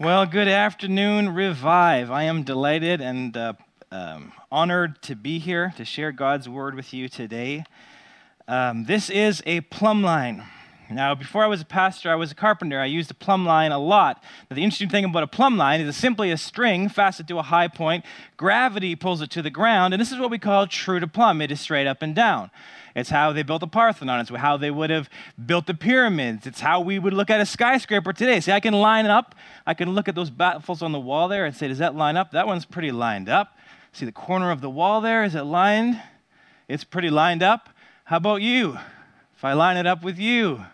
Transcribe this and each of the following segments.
Well, good afternoon, Revive. I am delighted and uh, um, honored to be here to share God's word with you today. Um, this is a plumb line. Now, before I was a pastor, I was a carpenter. I used a plumb line a lot. Now, the interesting thing about a plumb line is it's simply a string fastened to a high point. Gravity pulls it to the ground, and this is what we call true to plumb. It is straight up and down. It's how they built the Parthenon. It's how they would have built the pyramids. It's how we would look at a skyscraper today. See, I can line it up. I can look at those baffles on the wall there and say, does that line up? That one's pretty lined up. See the corner of the wall there? Is it lined? It's pretty lined up. How about you? If I line it up with you,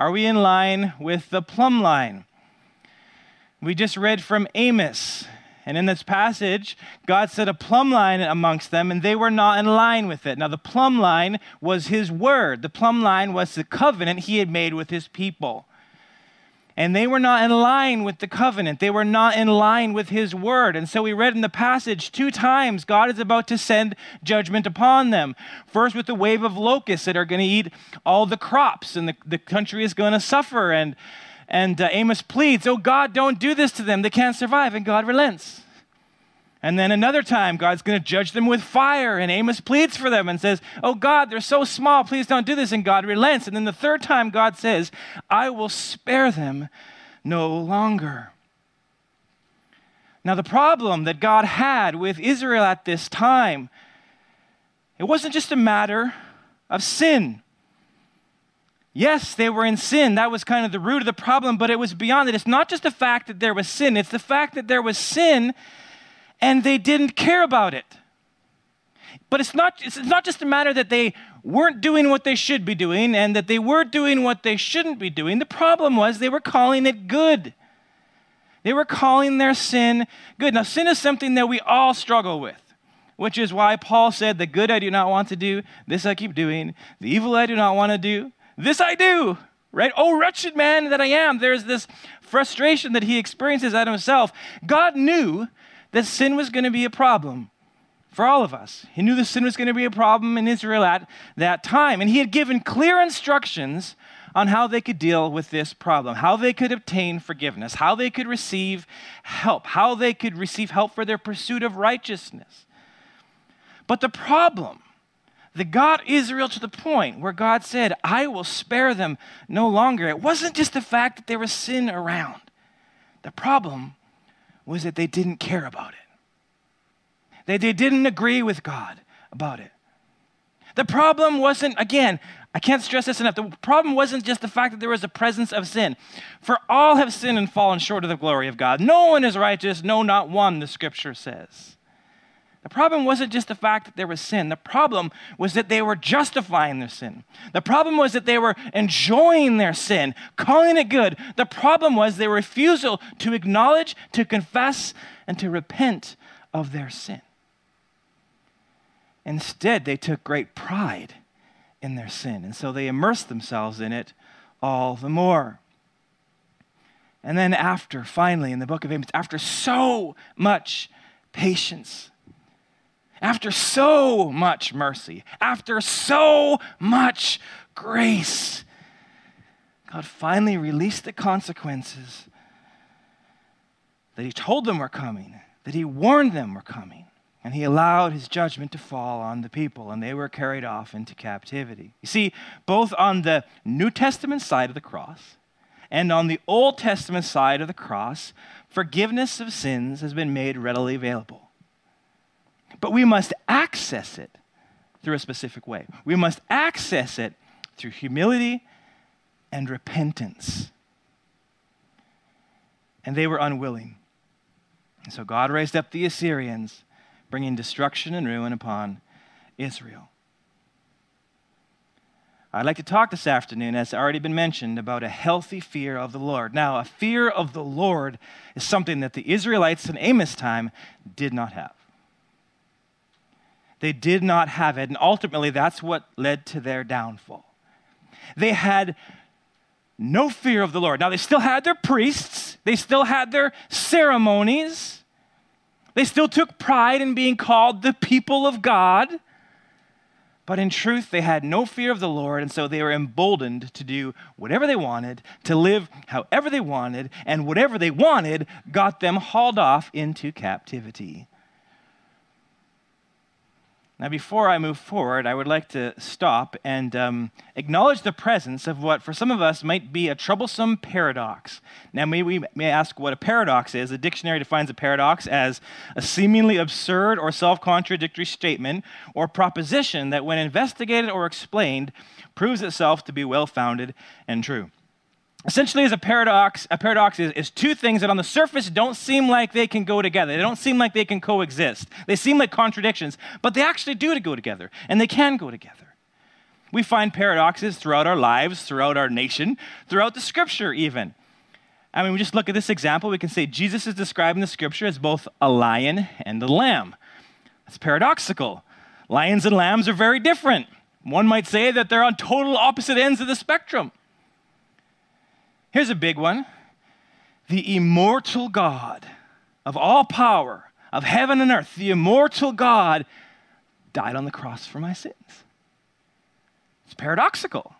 are we in line with the plumb line? We just read from Amos. And in this passage, God set a plumb line amongst them, and they were not in line with it. Now, the plumb line was his word, the plumb line was the covenant he had made with his people. And they were not in line with the covenant. They were not in line with his word. And so we read in the passage two times God is about to send judgment upon them. First, with the wave of locusts that are going to eat all the crops, and the, the country is going to suffer. And and uh, Amos pleads, Oh God, don't do this to them. They can't survive. And God relents. And then another time, God's going to judge them with fire. And Amos pleads for them and says, Oh God, they're so small. Please don't do this. And God relents. And then the third time, God says, I will spare them no longer. Now, the problem that God had with Israel at this time, it wasn't just a matter of sin. Yes, they were in sin. That was kind of the root of the problem, but it was beyond it. It's not just the fact that there was sin, it's the fact that there was sin and they didn't care about it. But it's not, it's not just a matter that they weren't doing what they should be doing and that they were doing what they shouldn't be doing. The problem was they were calling it good. They were calling their sin good. Now, sin is something that we all struggle with, which is why Paul said, The good I do not want to do, this I keep doing. The evil I do not want to do, this I do, right? Oh, wretched man that I am. There's this frustration that he experiences at himself. God knew that sin was going to be a problem for all of us. He knew that sin was going to be a problem in Israel at that time. And he had given clear instructions on how they could deal with this problem, how they could obtain forgiveness, how they could receive help, how they could receive help for their pursuit of righteousness. But the problem that got Israel to the point where God said, I will spare them no longer. It wasn't just the fact that there was sin around. The problem was that they didn't care about it. They, they didn't agree with God about it. The problem wasn't, again, I can't stress this enough. The problem wasn't just the fact that there was a presence of sin. For all have sinned and fallen short of the glory of God. No one is righteous, no, not one, the scripture says. The problem wasn't just the fact that there was sin. The problem was that they were justifying their sin. The problem was that they were enjoying their sin, calling it good. The problem was their refusal to acknowledge, to confess, and to repent of their sin. Instead, they took great pride in their sin, and so they immersed themselves in it all the more. And then, after, finally, in the book of Amos, after so much patience, after so much mercy, after so much grace, God finally released the consequences that He told them were coming, that He warned them were coming, and He allowed His judgment to fall on the people, and they were carried off into captivity. You see, both on the New Testament side of the cross and on the Old Testament side of the cross, forgiveness of sins has been made readily available. But we must access it through a specific way. We must access it through humility and repentance. And they were unwilling. And so God raised up the Assyrians, bringing destruction and ruin upon Israel. I'd like to talk this afternoon, as already been mentioned, about a healthy fear of the Lord. Now, a fear of the Lord is something that the Israelites in Amos' time did not have. They did not have it. And ultimately, that's what led to their downfall. They had no fear of the Lord. Now, they still had their priests, they still had their ceremonies, they still took pride in being called the people of God. But in truth, they had no fear of the Lord, and so they were emboldened to do whatever they wanted, to live however they wanted, and whatever they wanted got them hauled off into captivity. Now, before I move forward, I would like to stop and um, acknowledge the presence of what, for some of us, might be a troublesome paradox. Now, may we may ask what a paradox is. The dictionary defines a paradox as a seemingly absurd or self contradictory statement or proposition that, when investigated or explained, proves itself to be well founded and true essentially is a paradox a paradox is, is two things that on the surface don't seem like they can go together. They don't seem like they can coexist. They seem like contradictions but they actually do to go together and they can go together. We find paradoxes throughout our lives throughout our nation throughout the scripture even. I mean we just look at this example we can say jesus is described in the scripture as both a lion and a lamb. That's paradoxical. Lions and lambs are very different. One might say that they're on total opposite ends of the spectrum Here's a big one the immortal God of all power, of heaven and earth, the immortal God died on the cross for my sins. It's paradoxical.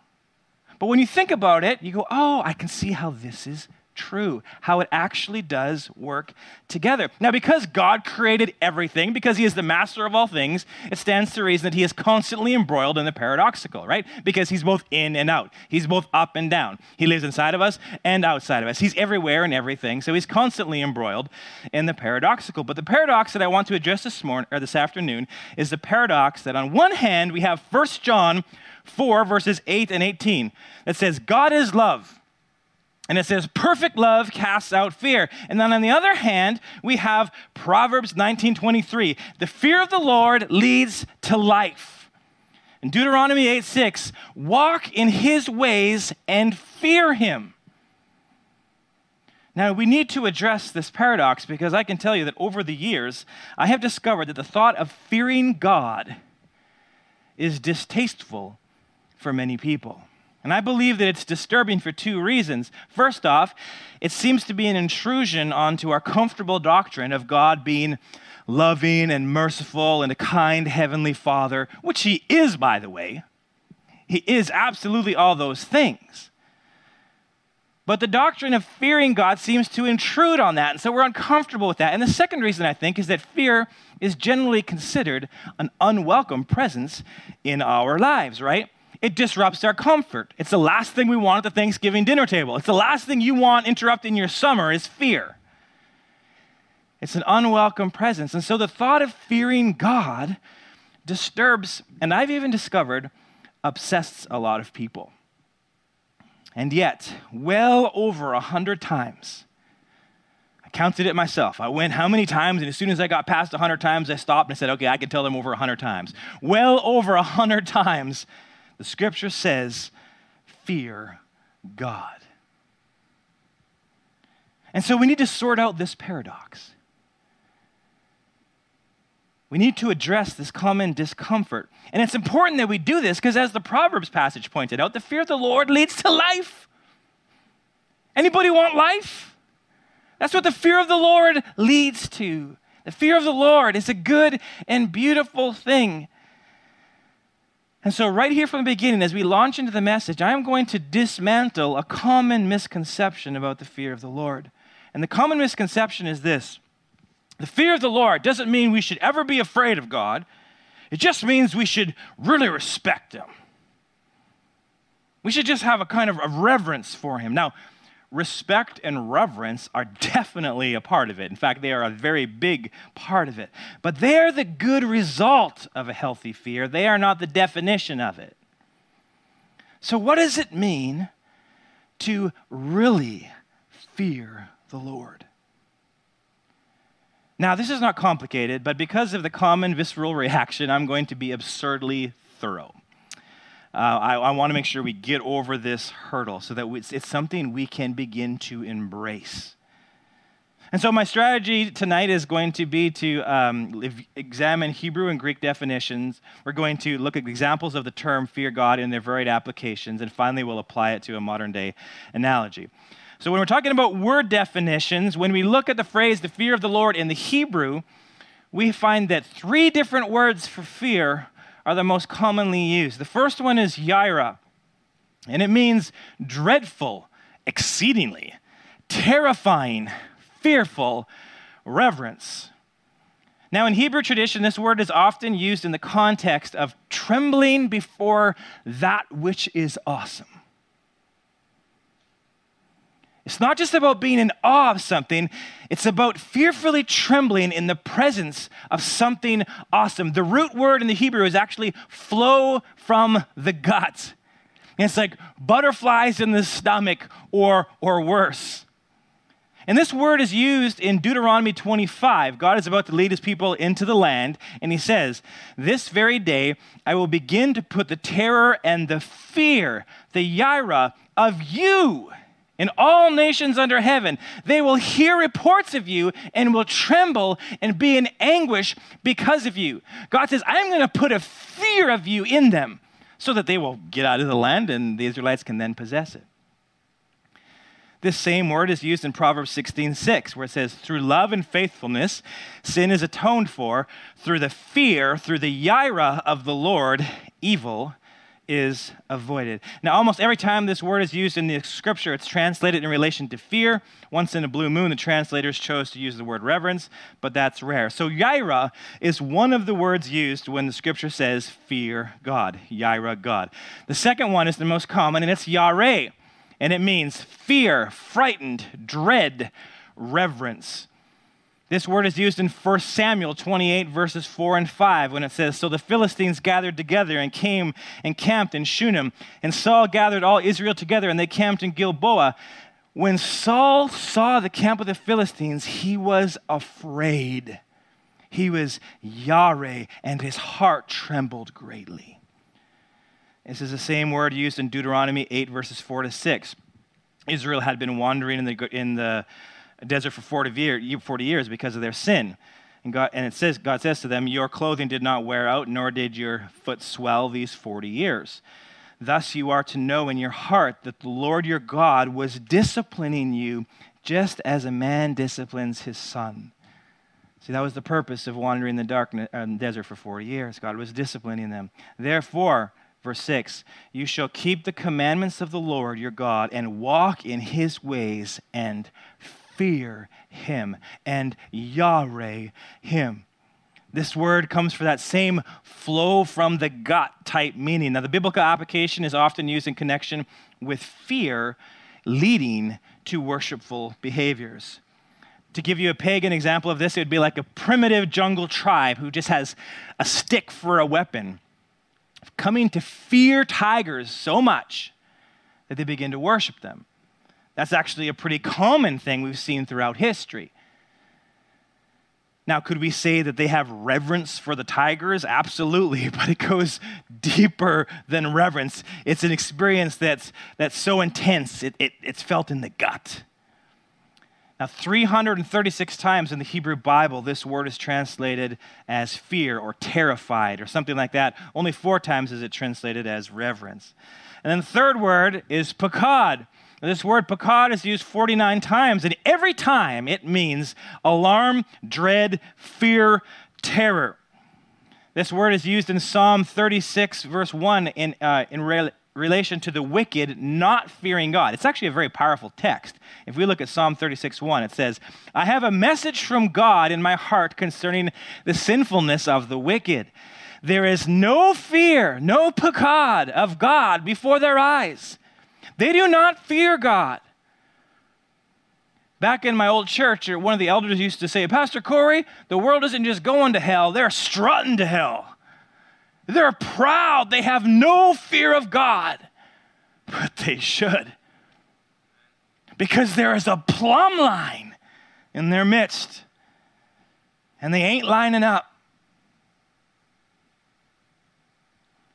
But when you think about it, you go, oh, I can see how this is true, how it actually does work together. Now, because God created everything, because He is the master of all things, it stands to reason that He is constantly embroiled in the paradoxical, right? Because He's both in and out, He's both up and down. He lives inside of us and outside of us. He's everywhere and everything, so He's constantly embroiled in the paradoxical. But the paradox that I want to address this morning or this afternoon is the paradox that on one hand we have 1 John 4 verses 8 and 18 that says God is love. And it says, perfect love casts out fear. And then on the other hand, we have Proverbs 19:23. The fear of the Lord leads to life. And Deuteronomy 8 6, walk in his ways and fear him. Now, we need to address this paradox because I can tell you that over the years, I have discovered that the thought of fearing God is distasteful for many people. And I believe that it's disturbing for two reasons. First off, it seems to be an intrusion onto our comfortable doctrine of God being loving and merciful and a kind heavenly Father, which He is, by the way. He is absolutely all those things. But the doctrine of fearing God seems to intrude on that, and so we're uncomfortable with that. And the second reason, I think, is that fear is generally considered an unwelcome presence in our lives, right? It disrupts our comfort. It's the last thing we want at the Thanksgiving dinner table. It's the last thing you want interrupting your summer is fear. It's an unwelcome presence. And so the thought of fearing God disturbs, and I've even discovered, obsesses a lot of people. And yet, well over a hundred times, I counted it myself. I went how many times, and as soon as I got past a hundred times, I stopped and said, okay, I can tell them over a hundred times. Well over a hundred times, the scripture says, fear God. And so we need to sort out this paradox. We need to address this common discomfort. And it's important that we do this because, as the Proverbs passage pointed out, the fear of the Lord leads to life. Anybody want life? That's what the fear of the Lord leads to. The fear of the Lord is a good and beautiful thing. And so, right here from the beginning, as we launch into the message, I am going to dismantle a common misconception about the fear of the Lord. And the common misconception is this the fear of the Lord doesn't mean we should ever be afraid of God, it just means we should really respect Him. We should just have a kind of a reverence for Him. Now, respect and reverence are definitely a part of it. In fact, they are a very big part of it. But they are the good result of a healthy fear, they are not the definition of it. So, what does it mean to really fear the Lord? Now, this is not complicated, but because of the common visceral reaction, I'm going to be absurdly thorough uh, I, I want to make sure we get over this hurdle so that it's, it's something we can begin to embrace. And so, my strategy tonight is going to be to um, examine Hebrew and Greek definitions. We're going to look at examples of the term fear God in their varied applications, and finally, we'll apply it to a modern day analogy. So, when we're talking about word definitions, when we look at the phrase the fear of the Lord in the Hebrew, we find that three different words for fear are the most commonly used. The first one is Yireh, and it means dreadful, exceedingly, terrifying, fearful, reverence. Now, in Hebrew tradition, this word is often used in the context of trembling before that which is awesome. It's not just about being in awe of something, it's about fearfully trembling in the presence of something awesome. The root word in the Hebrew is actually flow from the gut. it's like butterflies in the stomach or, or worse. And this word is used in Deuteronomy 25. God is about to lead his people into the land, and he says, This very day I will begin to put the terror and the fear, the yira, of you in all nations under heaven. They will hear reports of you and will tremble and be in anguish because of you. God says, I'm going to put a fear of you in them so that they will get out of the land and the Israelites can then possess it. This same word is used in Proverbs 16 6, where it says, Through love and faithfulness, sin is atoned for. Through the fear, through the yira of the Lord, evil is avoided. Now, almost every time this word is used in the scripture, it's translated in relation to fear. Once in a blue moon, the translators chose to use the word reverence, but that's rare. So, yireh is one of the words used when the scripture says fear God, yireh God. The second one is the most common, and it's yareh, and it means fear, frightened, dread, reverence. This word is used in 1 Samuel 28, verses 4 and 5, when it says, So the Philistines gathered together and came and camped in Shunem. And Saul gathered all Israel together, and they camped in Gilboa. When Saul saw the camp of the Philistines, he was afraid. He was Yare, and his heart trembled greatly. This is the same word used in Deuteronomy 8, verses 4 to 6. Israel had been wandering in the, in the desert for 40, year, 40 years because of their sin. And, God, and it says, God says to them, Your clothing did not wear out, nor did your foot swell these 40 years. Thus you are to know in your heart that the Lord your God was disciplining you just as a man disciplines his son. See, that was the purpose of wandering in the darkness, uh, desert for 40 years. God was disciplining them. Therefore, verse 6 You shall keep the commandments of the Lord your God and walk in his ways and fear him and Yareh him. This word comes for that same flow from the gut type meaning. Now, the biblical application is often used in connection with fear leading to worshipful behaviors. To give you a pagan example of this, it would be like a primitive jungle tribe who just has a stick for a weapon, coming to fear tigers so much that they begin to worship them. That's actually a pretty common thing we've seen throughout history. Now, could we say that they have reverence for the tigers? Absolutely, but it goes deeper than reverence. It's an experience that's, that's so intense, it, it, it's felt in the gut. Now, 336 times in the Hebrew Bible, this word is translated as fear or terrified or something like that. Only four times is it translated as reverence. And then the third word is pakad, this word pakad is used 49 times, and every time it means alarm, dread, fear, terror. This word is used in Psalm 36, verse 1, in, uh, in re- relation to the wicked not fearing God. It's actually a very powerful text. If we look at Psalm 36, 1, it says, I have a message from God in my heart concerning the sinfulness of the wicked. There is no fear, no pakad of God before their eyes. They do not fear God. Back in my old church, one of the elders used to say, Pastor Corey, the world isn't just going to hell, they're strutting to hell. They're proud, they have no fear of God, but they should. Because there is a plumb line in their midst, and they ain't lining up.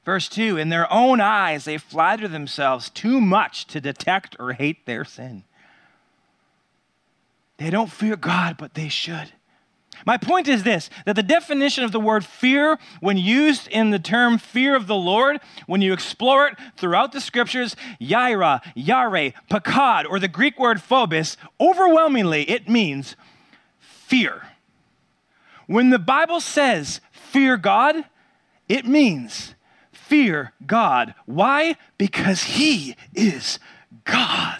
Verse 2 In their own eyes, they flatter themselves too much to detect or hate their sin. They don't fear God, but they should. My point is this that the definition of the word fear, when used in the term fear of the Lord, when you explore it throughout the scriptures, yaira, yare, pakad, or the Greek word phobos, overwhelmingly it means fear. When the Bible says fear God, It means fear God. Why? Because He is God.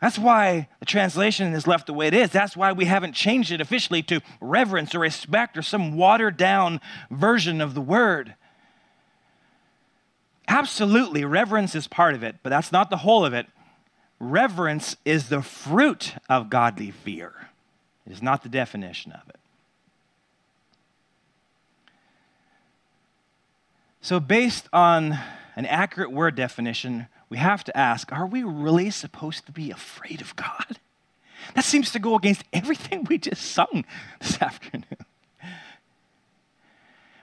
That's why the translation is left the way it is. That's why we haven't changed it officially to reverence or respect or some watered down version of the word. Absolutely, reverence is part of it, but that's not the whole of it. Reverence is the fruit of godly fear, it is not the definition of it. So, based on an accurate word definition, we have to ask are we really supposed to be afraid of God? That seems to go against everything we just sung this afternoon.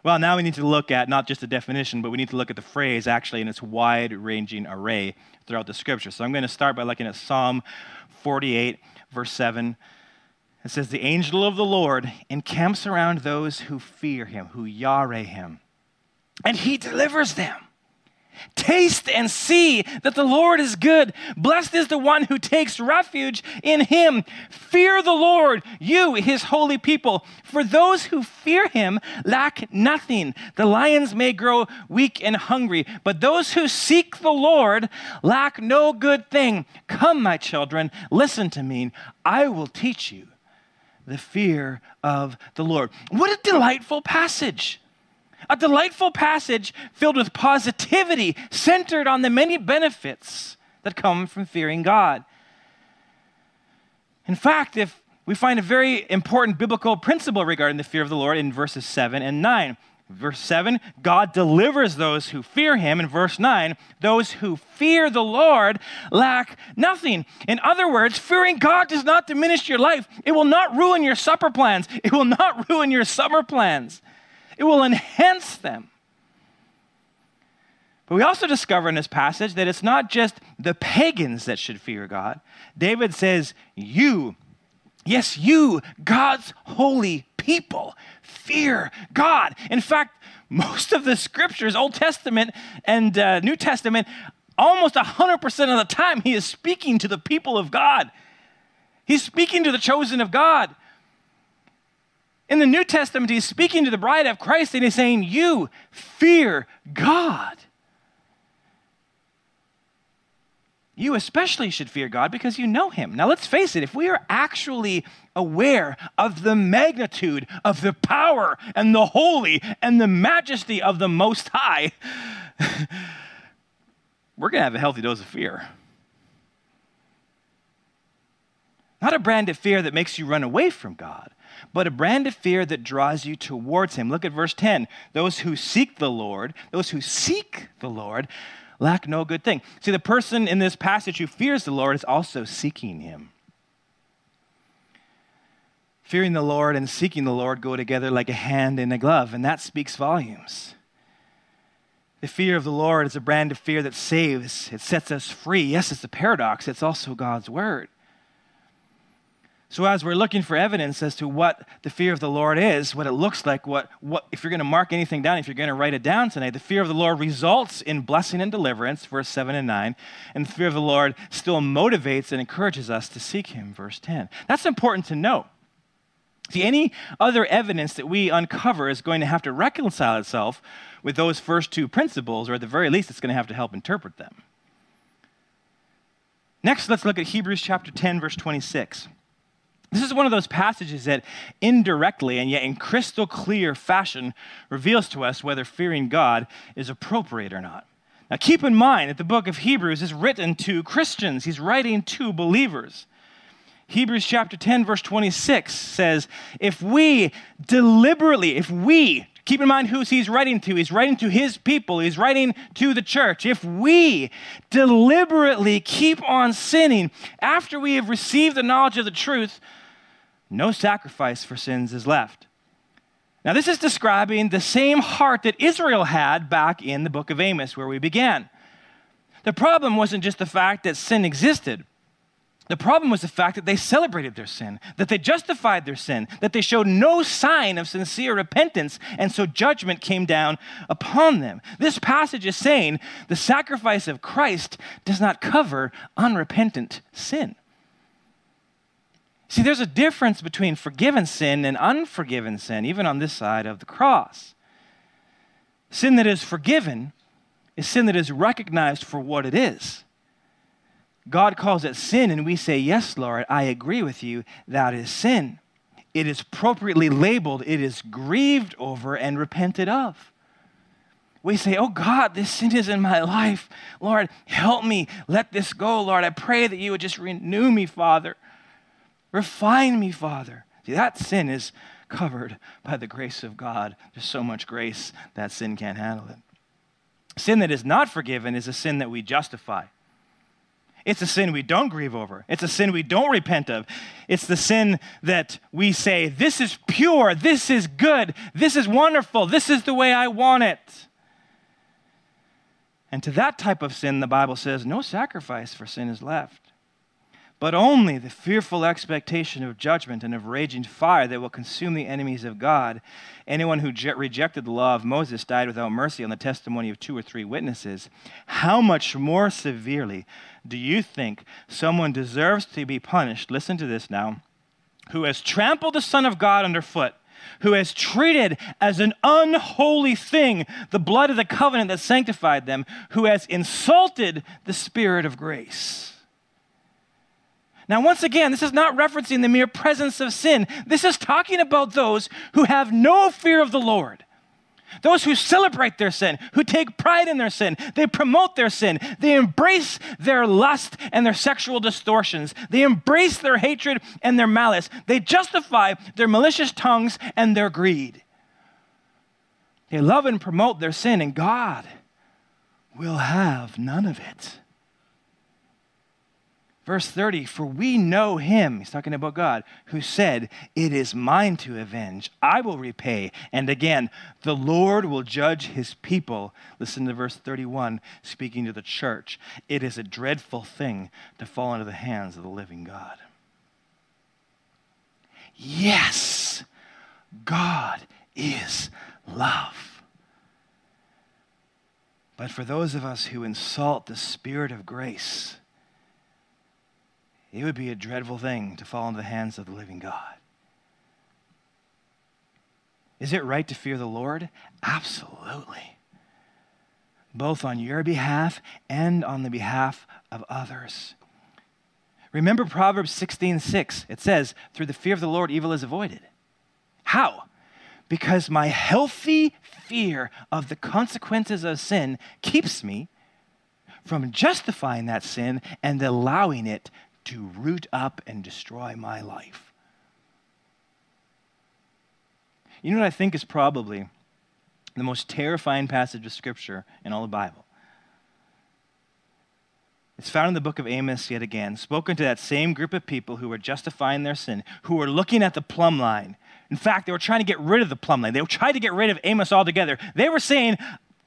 Well, now we need to look at not just the definition, but we need to look at the phrase actually in its wide ranging array throughout the scripture. So I'm going to start by looking at Psalm 48, verse 7. It says, The angel of the Lord encamps around those who fear him, who yare him, and he delivers them. Taste and see that the Lord is good. Blessed is the one who takes refuge in him. Fear the Lord, you, his holy people. For those who fear him lack nothing. The lions may grow weak and hungry, but those who seek the Lord lack no good thing. Come, my children, listen to me. I will teach you the fear of the Lord. What a delightful passage! A delightful passage filled with positivity, centered on the many benefits that come from fearing God. In fact, if we find a very important biblical principle regarding the fear of the Lord in verses 7 and 9. Verse 7, God delivers those who fear him. In verse 9, those who fear the Lord lack nothing. In other words, fearing God does not diminish your life. It will not ruin your supper plans, it will not ruin your summer plans it will enhance them. But we also discover in this passage that it's not just the pagans that should fear God. David says, You, yes, you, God's holy people, fear God. In fact, most of the scriptures, Old Testament and uh, New Testament, almost 100% of the time, he is speaking to the people of God. He's speaking to the chosen of God. In the New Testament, he's speaking to the bride of Christ and he's saying, You fear God. You especially should fear God because you know him. Now, let's face it, if we are actually aware of the magnitude of the power and the holy and the majesty of the Most High, we're going to have a healthy dose of fear. Not a brand of fear that makes you run away from God, but a brand of fear that draws you towards him. Look at verse 10. Those who seek the Lord, those who seek the Lord, lack no good thing. See, the person in this passage who fears the Lord is also seeking him. Fearing the Lord and seeking the Lord go together like a hand in a glove, and that speaks volumes. The fear of the Lord is a brand of fear that saves, it sets us free. Yes, it's a paradox, it's also God's word. So, as we're looking for evidence as to what the fear of the Lord is, what it looks like, what, what if you're going to mark anything down, if you're going to write it down tonight, the fear of the Lord results in blessing and deliverance, verse 7 and 9. And the fear of the Lord still motivates and encourages us to seek Him, verse 10. That's important to note. See, any other evidence that we uncover is going to have to reconcile itself with those first two principles, or at the very least, it's going to have to help interpret them. Next, let's look at Hebrews chapter 10, verse 26. This is one of those passages that indirectly and yet in crystal clear fashion reveals to us whether fearing God is appropriate or not. Now, keep in mind that the book of Hebrews is written to Christians, he's writing to believers. Hebrews chapter 10, verse 26 says, If we deliberately, if we, keep in mind who he's writing to, he's writing to his people, he's writing to the church. If we deliberately keep on sinning after we have received the knowledge of the truth, no sacrifice for sins is left. Now, this is describing the same heart that Israel had back in the book of Amos, where we began. The problem wasn't just the fact that sin existed. The problem was the fact that they celebrated their sin, that they justified their sin, that they showed no sign of sincere repentance, and so judgment came down upon them. This passage is saying the sacrifice of Christ does not cover unrepentant sin. See, there's a difference between forgiven sin and unforgiven sin, even on this side of the cross. Sin that is forgiven is sin that is recognized for what it is. God calls it sin, and we say, Yes, Lord, I agree with you, that is sin. It is appropriately labeled, it is grieved over and repented of. We say, Oh God, this sin is in my life. Lord, help me. Let this go, Lord. I pray that you would just renew me, Father. Refine me, Father. See, that sin is covered by the grace of God. There's so much grace that sin can't handle it. Sin that is not forgiven is a sin that we justify. It's a sin we don't grieve over. It's a sin we don't repent of. It's the sin that we say, This is pure. This is good. This is wonderful. This is the way I want it. And to that type of sin, the Bible says, No sacrifice for sin is left but only the fearful expectation of judgment and of raging fire that will consume the enemies of God. Anyone who je- rejected the law of Moses died without mercy on the testimony of two or three witnesses. How much more severely do you think someone deserves to be punished? Listen to this now. Who has trampled the Son of God underfoot? who has treated as an unholy thing the blood of the covenant that sanctified them, who has insulted the Spirit of grace. Now, once again, this is not referencing the mere presence of sin. This is talking about those who have no fear of the Lord. Those who celebrate their sin, who take pride in their sin, they promote their sin, they embrace their lust and their sexual distortions, they embrace their hatred and their malice, they justify their malicious tongues and their greed. They love and promote their sin, and God will have none of it. Verse 30, for we know him, he's talking about God, who said, It is mine to avenge, I will repay. And again, the Lord will judge his people. Listen to verse 31, speaking to the church. It is a dreadful thing to fall into the hands of the living God. Yes, God is love. But for those of us who insult the Spirit of grace, it would be a dreadful thing to fall into the hands of the living God. Is it right to fear the Lord? Absolutely. Both on your behalf and on the behalf of others. Remember Proverbs 16 6. It says, Through the fear of the Lord, evil is avoided. How? Because my healthy fear of the consequences of sin keeps me from justifying that sin and allowing it to root up and destroy my life. You know what I think is probably the most terrifying passage of Scripture in all the Bible? It's found in the book of Amos yet again, spoken to that same group of people who were justifying their sin, who were looking at the plumb line. In fact, they were trying to get rid of the plumb line. They trying to get rid of Amos altogether. They were saying,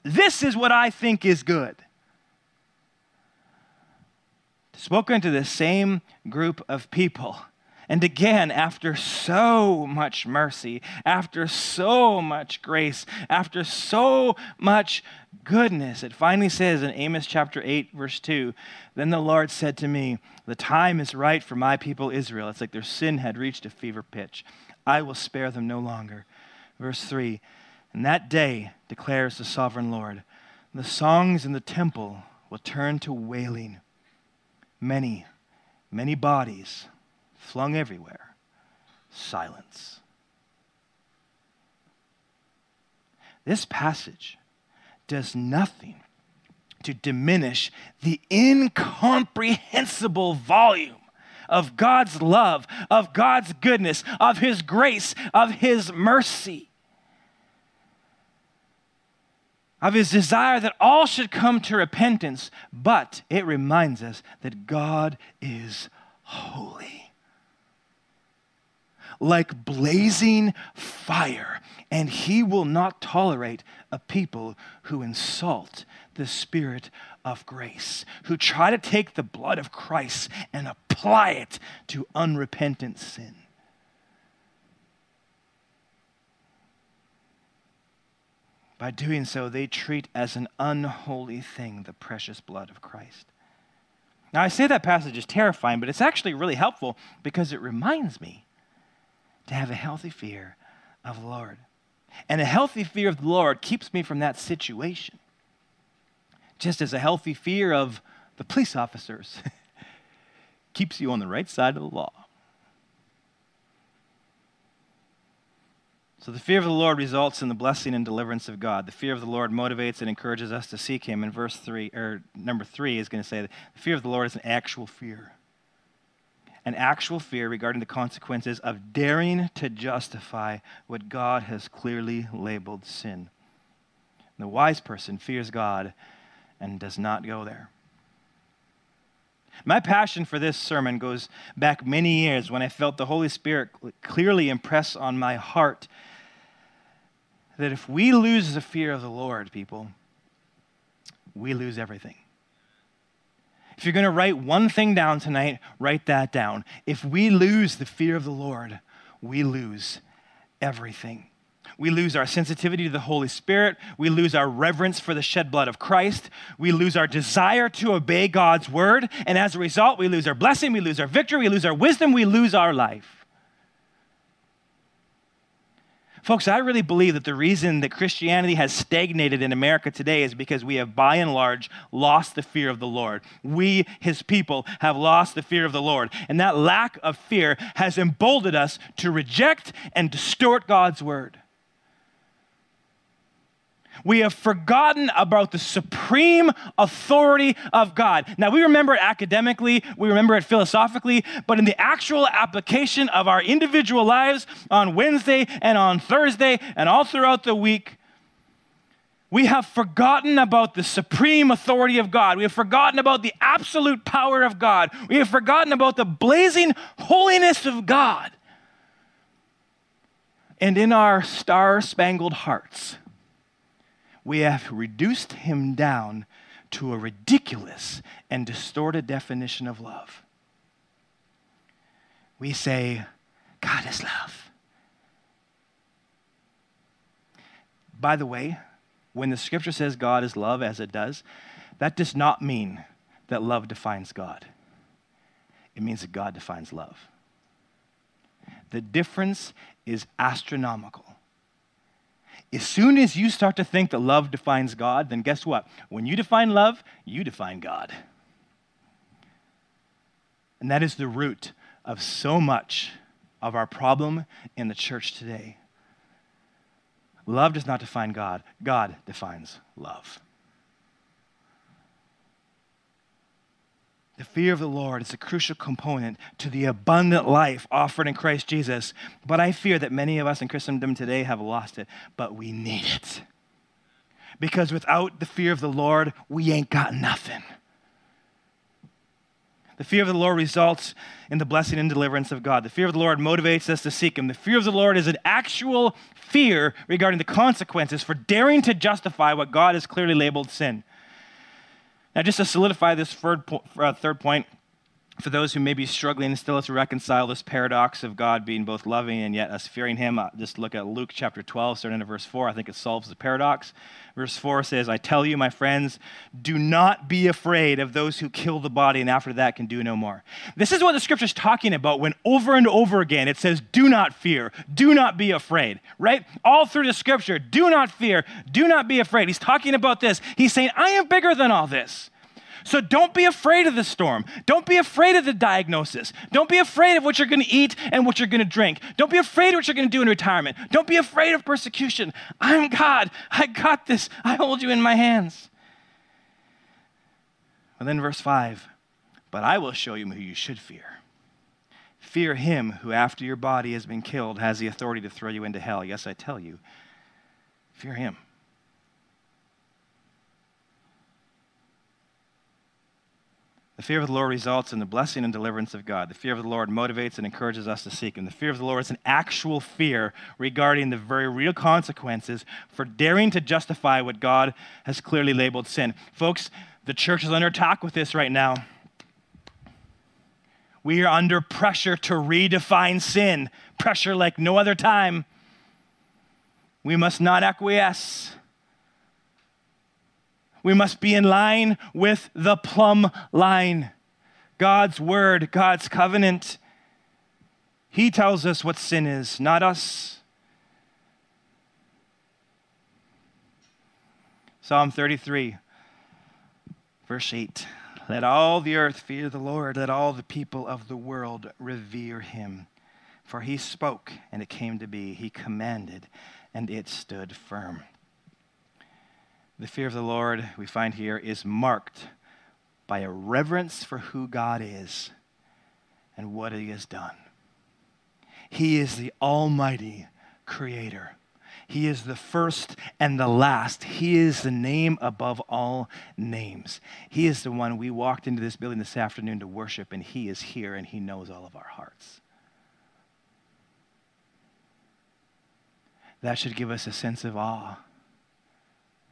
This is what I think is good spoken to the same group of people. And again, after so much mercy, after so much grace, after so much goodness, it finally says in Amos chapter 8, verse 2 Then the Lord said to me, The time is right for my people Israel. It's like their sin had reached a fever pitch. I will spare them no longer. Verse 3 And that day, declares the sovereign Lord, the songs in the temple will turn to wailing many, many bodies flung everywhere. Silence. This passage does nothing to diminish the incomprehensible volume of God's love, of God's goodness, of His grace, of His mercy of his desire that all should come to repentance, but it reminds us that God is holy. Like blazing fire, and he will not tolerate a people who insult the Spirit of grace, who try to take the blood of Christ and apply it to unrepentant sin. By doing so, they treat as an unholy thing the precious blood of Christ. Now, I say that passage is terrifying, but it's actually really helpful because it reminds me to have a healthy fear of the Lord. And a healthy fear of the Lord keeps me from that situation. Just as a healthy fear of the police officers keeps you on the right side of the law. So the fear of the Lord results in the blessing and deliverance of God. The fear of the Lord motivates and encourages us to seek him. And verse 3 or number 3 is going to say that the fear of the Lord is an actual fear. An actual fear regarding the consequences of daring to justify what God has clearly labeled sin. The wise person fears God and does not go there. My passion for this sermon goes back many years when I felt the Holy Spirit clearly impress on my heart that if we lose the fear of the Lord, people, we lose everything. If you're going to write one thing down tonight, write that down. If we lose the fear of the Lord, we lose everything. We lose our sensitivity to the Holy Spirit. We lose our reverence for the shed blood of Christ. We lose our desire to obey God's word. And as a result, we lose our blessing, we lose our victory, we lose our wisdom, we lose our life. Folks, I really believe that the reason that Christianity has stagnated in America today is because we have, by and large, lost the fear of the Lord. We, his people, have lost the fear of the Lord. And that lack of fear has emboldened us to reject and distort God's word. We have forgotten about the supreme authority of God. Now, we remember it academically, we remember it philosophically, but in the actual application of our individual lives on Wednesday and on Thursday and all throughout the week, we have forgotten about the supreme authority of God. We have forgotten about the absolute power of God. We have forgotten about the blazing holiness of God. And in our star spangled hearts, we have reduced him down to a ridiculous and distorted definition of love. We say, God is love. By the way, when the scripture says God is love, as it does, that does not mean that love defines God. It means that God defines love. The difference is astronomical. As soon as you start to think that love defines God, then guess what? When you define love, you define God. And that is the root of so much of our problem in the church today. Love does not define God, God defines love. The fear of the Lord is a crucial component to the abundant life offered in Christ Jesus. But I fear that many of us in Christendom today have lost it, but we need it. Because without the fear of the Lord, we ain't got nothing. The fear of the Lord results in the blessing and deliverance of God. The fear of the Lord motivates us to seek Him. The fear of the Lord is an actual fear regarding the consequences for daring to justify what God has clearly labeled sin. Now, just to solidify this third, uh, third point, for those who may be struggling still to reconcile this paradox of God being both loving and yet us fearing Him, uh, just look at Luke chapter 12, starting at verse 4. I think it solves the paradox. Verse 4 says, I tell you, my friends, do not be afraid of those who kill the body and after that can do no more. This is what the scripture is talking about when over and over again it says, do not fear, do not be afraid, right? All through the scripture, do not fear, do not be afraid. He's talking about this. He's saying, I am bigger than all this. So don't be afraid of the storm. Don't be afraid of the diagnosis. Don't be afraid of what you're going to eat and what you're going to drink. Don't be afraid of what you're going to do in retirement. Don't be afraid of persecution. I'm God. I got this. I hold you in my hands. And then verse 5 But I will show you who you should fear. Fear him who, after your body has been killed, has the authority to throw you into hell. Yes, I tell you, fear him. The fear of the Lord results in the blessing and deliverance of God. The fear of the Lord motivates and encourages us to seek Him. The fear of the Lord is an actual fear regarding the very real consequences for daring to justify what God has clearly labeled sin. Folks, the church is under attack with this right now. We are under pressure to redefine sin, pressure like no other time. We must not acquiesce. We must be in line with the plumb line. God's word, God's covenant. He tells us what sin is, not us. Psalm 33, verse 8. Let all the earth fear the Lord. Let all the people of the world revere him. For he spoke, and it came to be. He commanded, and it stood firm. The fear of the Lord, we find here, is marked by a reverence for who God is and what he has done. He is the Almighty Creator. He is the first and the last. He is the name above all names. He is the one we walked into this building this afternoon to worship, and He is here and He knows all of our hearts. That should give us a sense of awe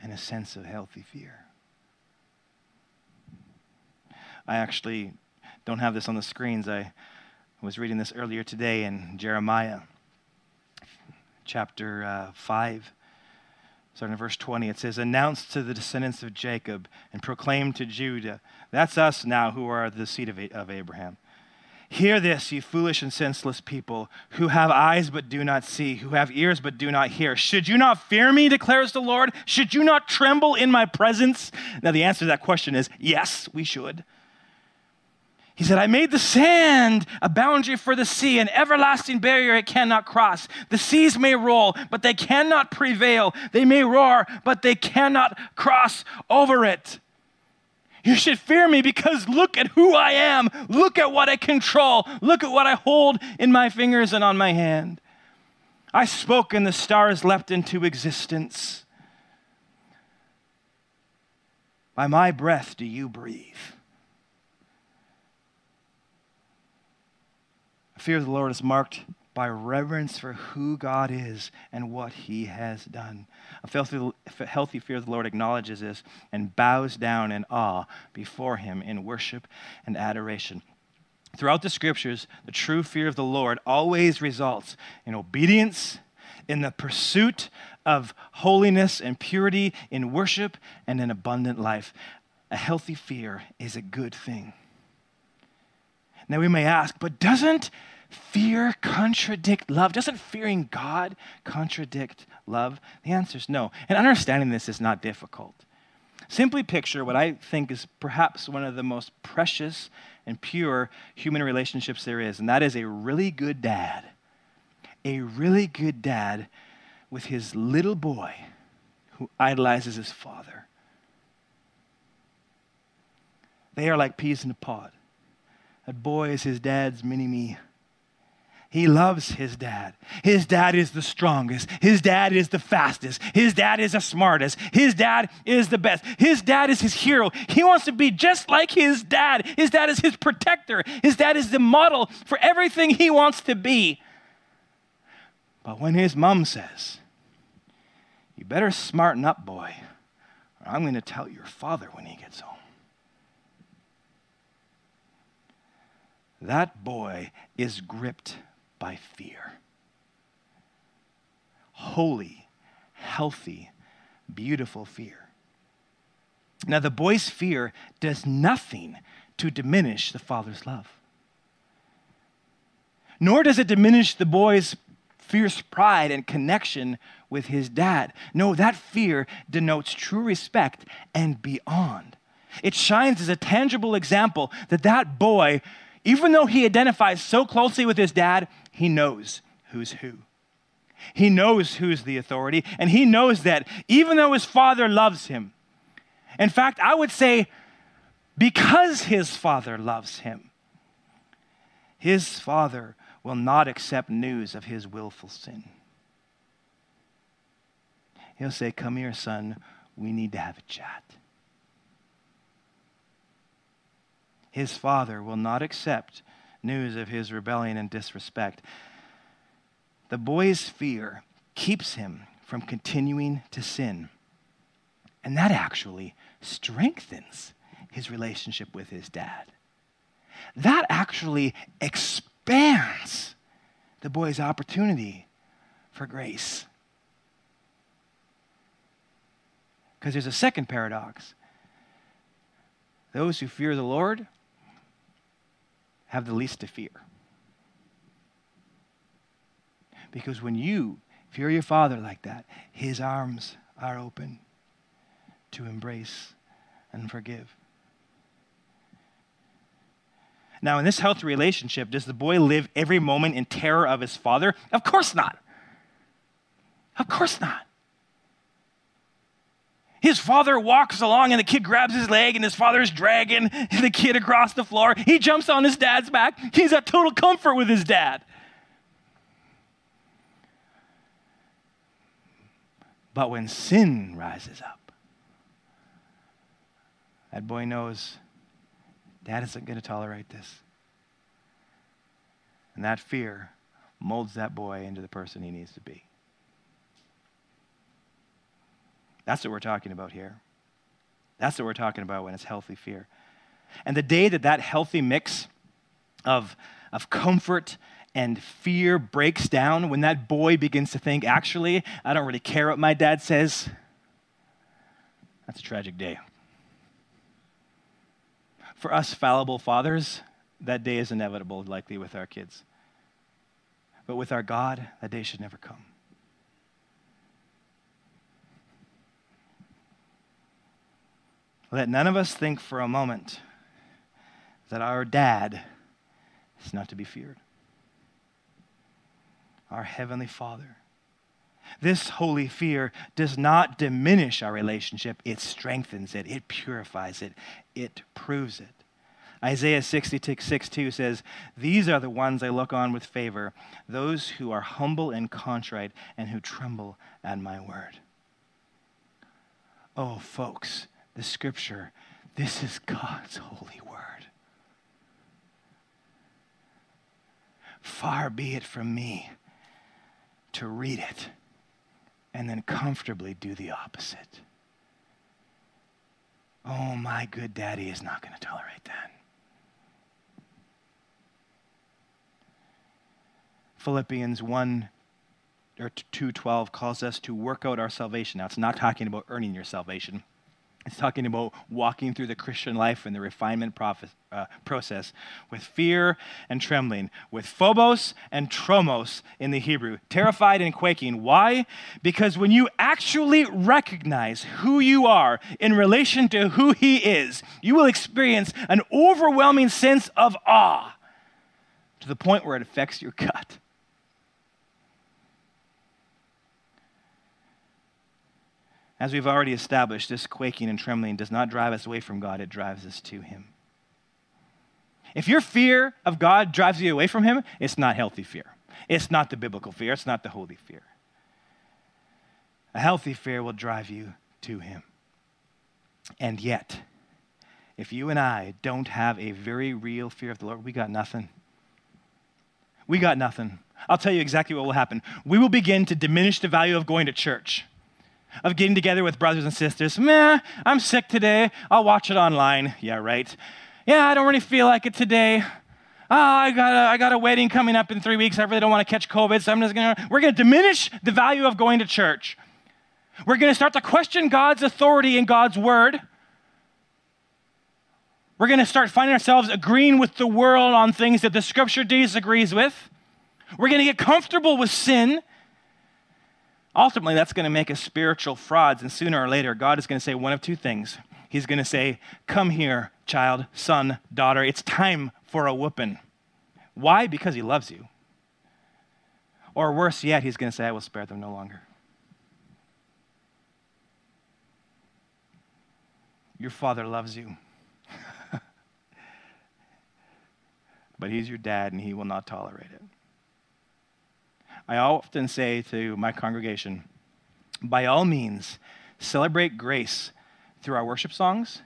and a sense of healthy fear. I actually don't have this on the screens. I was reading this earlier today in Jeremiah chapter uh, 5. Starting in verse 20, it says, Announce to the descendants of Jacob and proclaim to Judah. That's us now who are the seed of, of Abraham. Hear this, you foolish and senseless people, who have eyes but do not see, who have ears but do not hear. Should you not fear me, declares the Lord? Should you not tremble in my presence? Now, the answer to that question is yes, we should. He said, I made the sand a boundary for the sea, an everlasting barrier it cannot cross. The seas may roll, but they cannot prevail. They may roar, but they cannot cross over it. You should fear me because look at who I am. Look at what I control. Look at what I hold in my fingers and on my hand. I spoke and the stars leapt into existence. By my breath do you breathe. fear of the Lord is marked by reverence for who God is and what he has done. A healthy, fear of the Lord acknowledges this and bows down in awe before him in worship and adoration. Throughout the scriptures, the true fear of the Lord always results in obedience, in the pursuit of holiness and purity, in worship, and in abundant life. A healthy fear is a good thing. Now we may ask, but doesn't fear contradict love? Doesn't fearing God contradict love? The answer is no. And understanding this is not difficult. Simply picture what I think is perhaps one of the most precious and pure human relationships there is, and that is a really good dad. A really good dad with his little boy who idolizes his father. They are like peas in a pod. That boy is his dad's mini me. He loves his dad. His dad is the strongest. His dad is the fastest. His dad is the smartest. His dad is the best. His dad is his hero. He wants to be just like his dad. His dad is his protector. His dad is the model for everything he wants to be. But when his mom says, You better smarten up, boy, or I'm going to tell your father when he gets home. That boy is gripped by fear. Holy, healthy, beautiful fear. Now, the boy's fear does nothing to diminish the father's love, nor does it diminish the boy's fierce pride and connection with his dad. No, that fear denotes true respect and beyond. It shines as a tangible example that that boy even though he identifies so closely with his dad, he knows who's who. He knows who's the authority, and he knows that even though his father loves him, in fact, I would say because his father loves him, his father will not accept news of his willful sin. He'll say, Come here, son, we need to have a chat. his father will not accept news of his rebellion and disrespect. The boy's fear keeps him from continuing to sin. And that actually strengthens his relationship with his dad. That actually expands the boy's opportunity for grace. Because there's a second paradox. Those who fear the Lord have the least to fear. Because when you fear your father like that, his arms are open to embrace and forgive. Now, in this healthy relationship, does the boy live every moment in terror of his father? Of course not. Of course not. His father walks along and the kid grabs his leg and his father is dragging the kid across the floor. He jumps on his dad's back. He's at total comfort with his dad. But when sin rises up, that boy knows dad isn't going to tolerate this. And that fear molds that boy into the person he needs to be. That's what we're talking about here. That's what we're talking about when it's healthy fear. And the day that that healthy mix of, of comfort and fear breaks down, when that boy begins to think, actually, I don't really care what my dad says, that's a tragic day. For us fallible fathers, that day is inevitable, likely with our kids. But with our God, that day should never come. Let none of us think for a moment that our dad is not to be feared. Our Heavenly Father. This holy fear does not diminish our relationship, it strengthens it, it purifies it, it proves it. Isaiah 66 2 says, These are the ones I look on with favor, those who are humble and contrite and who tremble at my word. Oh, folks, the scripture. This is God's holy word. Far be it from me to read it and then comfortably do the opposite. Oh, my good daddy is not going to tolerate that. Philippians 1 or 2:12 calls us to work out our salvation. Now it's not talking about earning your salvation. It's talking about walking through the Christian life and the refinement uh, process with fear and trembling, with phobos and tromos in the Hebrew, terrified and quaking. Why? Because when you actually recognize who you are in relation to who He is, you will experience an overwhelming sense of awe to the point where it affects your gut. As we've already established, this quaking and trembling does not drive us away from God, it drives us to Him. If your fear of God drives you away from Him, it's not healthy fear. It's not the biblical fear, it's not the holy fear. A healthy fear will drive you to Him. And yet, if you and I don't have a very real fear of the Lord, we got nothing. We got nothing. I'll tell you exactly what will happen. We will begin to diminish the value of going to church of getting together with brothers and sisters. Meh, I'm sick today. I'll watch it online. Yeah, right. Yeah, I don't really feel like it today. Oh, I got, a, I got a wedding coming up in three weeks. I really don't want to catch COVID, so I'm just to, we're to diminish the value of going to church. We're to start to question God's authority and God's word. We're to start finding ourselves agreeing with the world on things that the scripture disagrees with. We're to get comfortable with sin ultimately that's going to make us spiritual frauds. And sooner or later, God is going to say one of two things. He's going to say, Come here, child, son, daughter. It's time for a whooping. Why? Because he loves you. Or worse yet, he's going to say, I will spare them no longer. Your father loves you. but he's your dad and he will not tolerate it. I often say to my congregation, by all means, celebrate grace through our worship songs,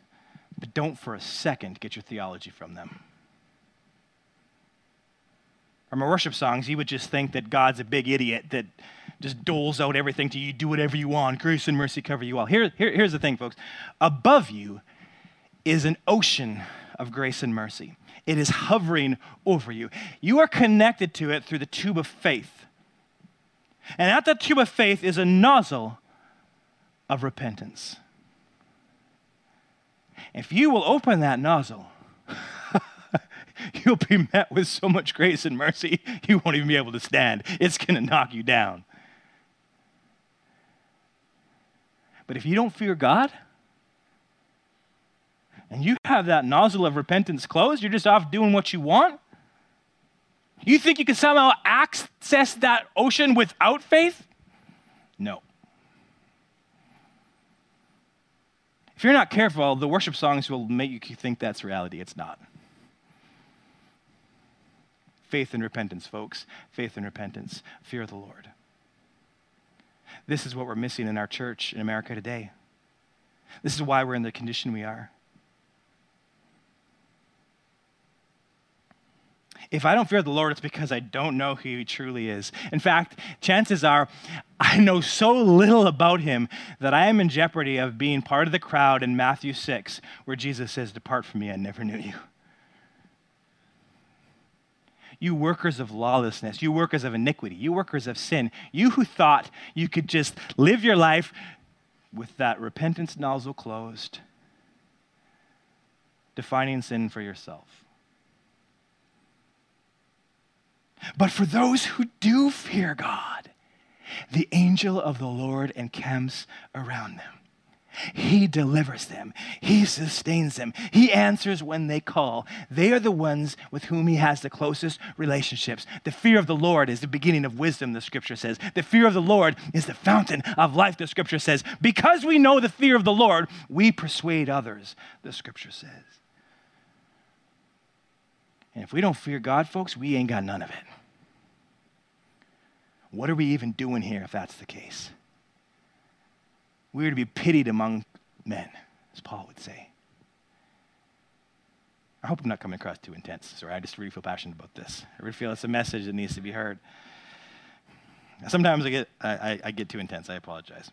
but don't for a second get your theology from them. From our worship songs, you would just think that God's a big idiot that just doles out everything to you, do whatever you want, grace and mercy cover you all. Here, here, here's the thing, folks. Above you is an ocean of grace and mercy. It is hovering over you. You are connected to it through the tube of faith. And at that tube of faith is a nozzle of repentance. If you will open that nozzle, you'll be met with so much grace and mercy, you won't even be able to stand. It's going to knock you down. But if you don't fear God, and you have that nozzle of repentance closed, you're just off doing what you want, you think you can somehow access that ocean without faith? No. If you're not careful, the worship songs will make you think that's reality. It's not. Faith and repentance, folks. Faith and repentance. Fear the Lord. This is what we're missing in our church in America today. This is why we're in the condition we are. If I don't fear the Lord, it's because I don't know who He truly is. In fact, chances are I know so little about Him that I am in jeopardy of being part of the crowd in Matthew 6, where Jesus says, Depart from me, I never knew you. You workers of lawlessness, you workers of iniquity, you workers of sin, you who thought you could just live your life with that repentance nozzle closed, defining sin for yourself. But for those who do fear God, the angel of the Lord encamps around them. He delivers them. He sustains them. He answers when they call. They are the ones with whom he has the closest relationships. The fear of the Lord is the beginning of wisdom, the scripture says. The fear of the Lord is the fountain of life, the scripture says. Because we know the fear of the Lord, we persuade others, the scripture says. And if we don't fear God, folks, we ain't got none of it. What are we even doing here if that's the case? We are to be pitied among men, as Paul would say. I hope I'm not coming across too intense. Sorry, I just really feel passionate about this. I really feel it's a message that needs to be heard. Sometimes I get, I, I get too intense. I apologize.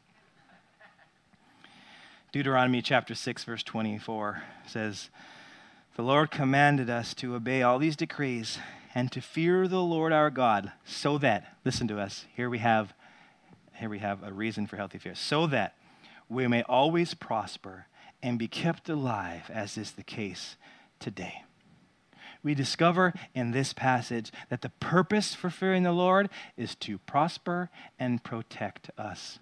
Deuteronomy chapter 6, verse 24 says, The Lord commanded us to obey all these decrees and to fear the Lord our God, so that, listen to us, here we have, here we have a reason for healthy fear, so that we may always prosper and be kept alive, as is the case today. We discover in this passage that the purpose for fearing the Lord is to prosper and protect us.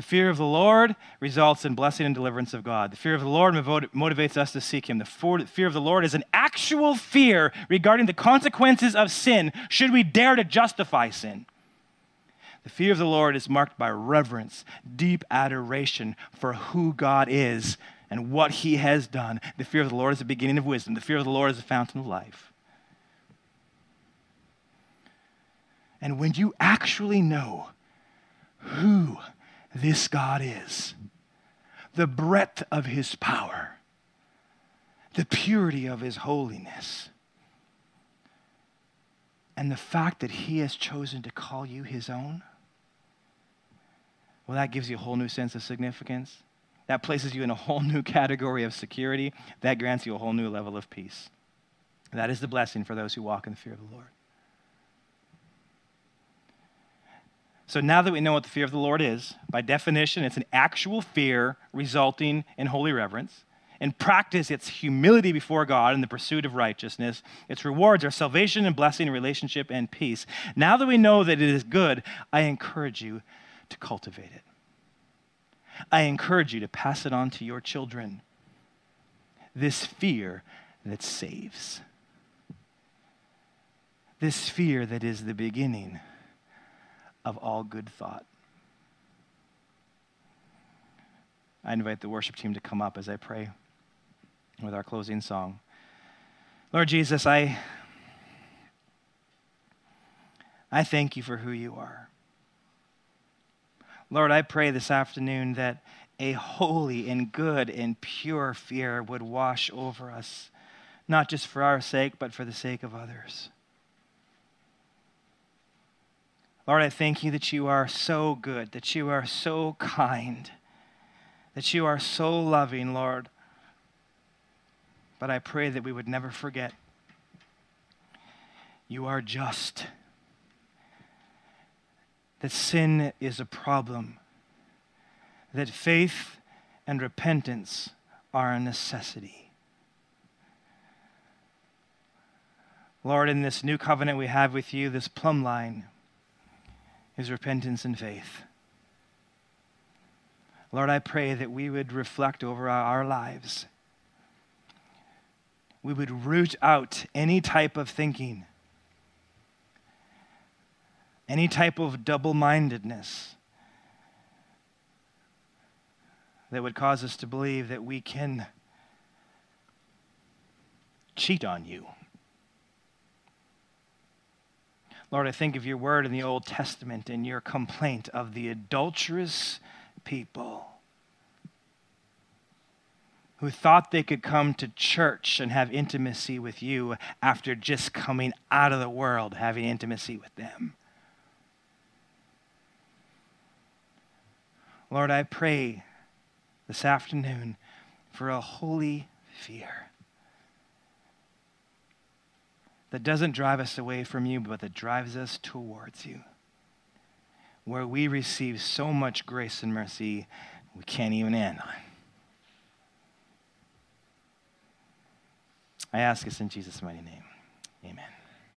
The fear of the Lord results in blessing and deliverance of God. The fear of the Lord motivates us to seek Him. The fear of the Lord is an actual fear regarding the consequences of sin, should we dare to justify sin. The fear of the Lord is marked by reverence, deep adoration for who God is and what He has done. The fear of the Lord is the beginning of wisdom. The fear of the Lord is the fountain of life. And when you actually know who this God is, the breadth of his power, the purity of his holiness, and the fact that he has chosen to call you his own, well, that gives you a whole new sense of significance. That places you in a whole new category of security. That grants you a whole new level of peace. That is the blessing for those who walk in the fear of the Lord. So now that we know what the fear of the Lord is, by definition, it's an actual fear resulting in holy reverence. In practice, it's humility before God in the pursuit of righteousness. Its rewards are salvation and blessing, relationship, and peace. Now that we know that it is good, I encourage you to cultivate it. I encourage you to pass it on to your children. This fear that saves. This fear that is the beginning of all good thought. I invite the worship team to come up as I pray with our closing song. Lord Jesus, I, I thank you for who you are. Lord, I pray this afternoon that a holy and good and pure fear would wash over us, not just for our sake, but for the sake of others. Lord, I thank you that you are so good, that you are so kind, that you are so loving, Lord. But I pray that we would never forget you are just, that sin is a problem, that faith and repentance are a necessity. Lord, in this new covenant we have with you, this plumb line is repentance and faith. Lord, I pray that we would reflect over our lives. We would root out any type of thinking, any type of double mindedness that would cause us to believe that we can cheat on you. Lord, I think of your word in the Old Testament and your complaint of the adulterous people who thought they could come to church and have intimacy with you after just coming out of the world, having intimacy with them. Lord, I pray this afternoon for a holy fear that doesn't drive us away from you, but that drives us towards you, where we receive so much grace and mercy we can't even end on. I ask this in Jesus' mighty name.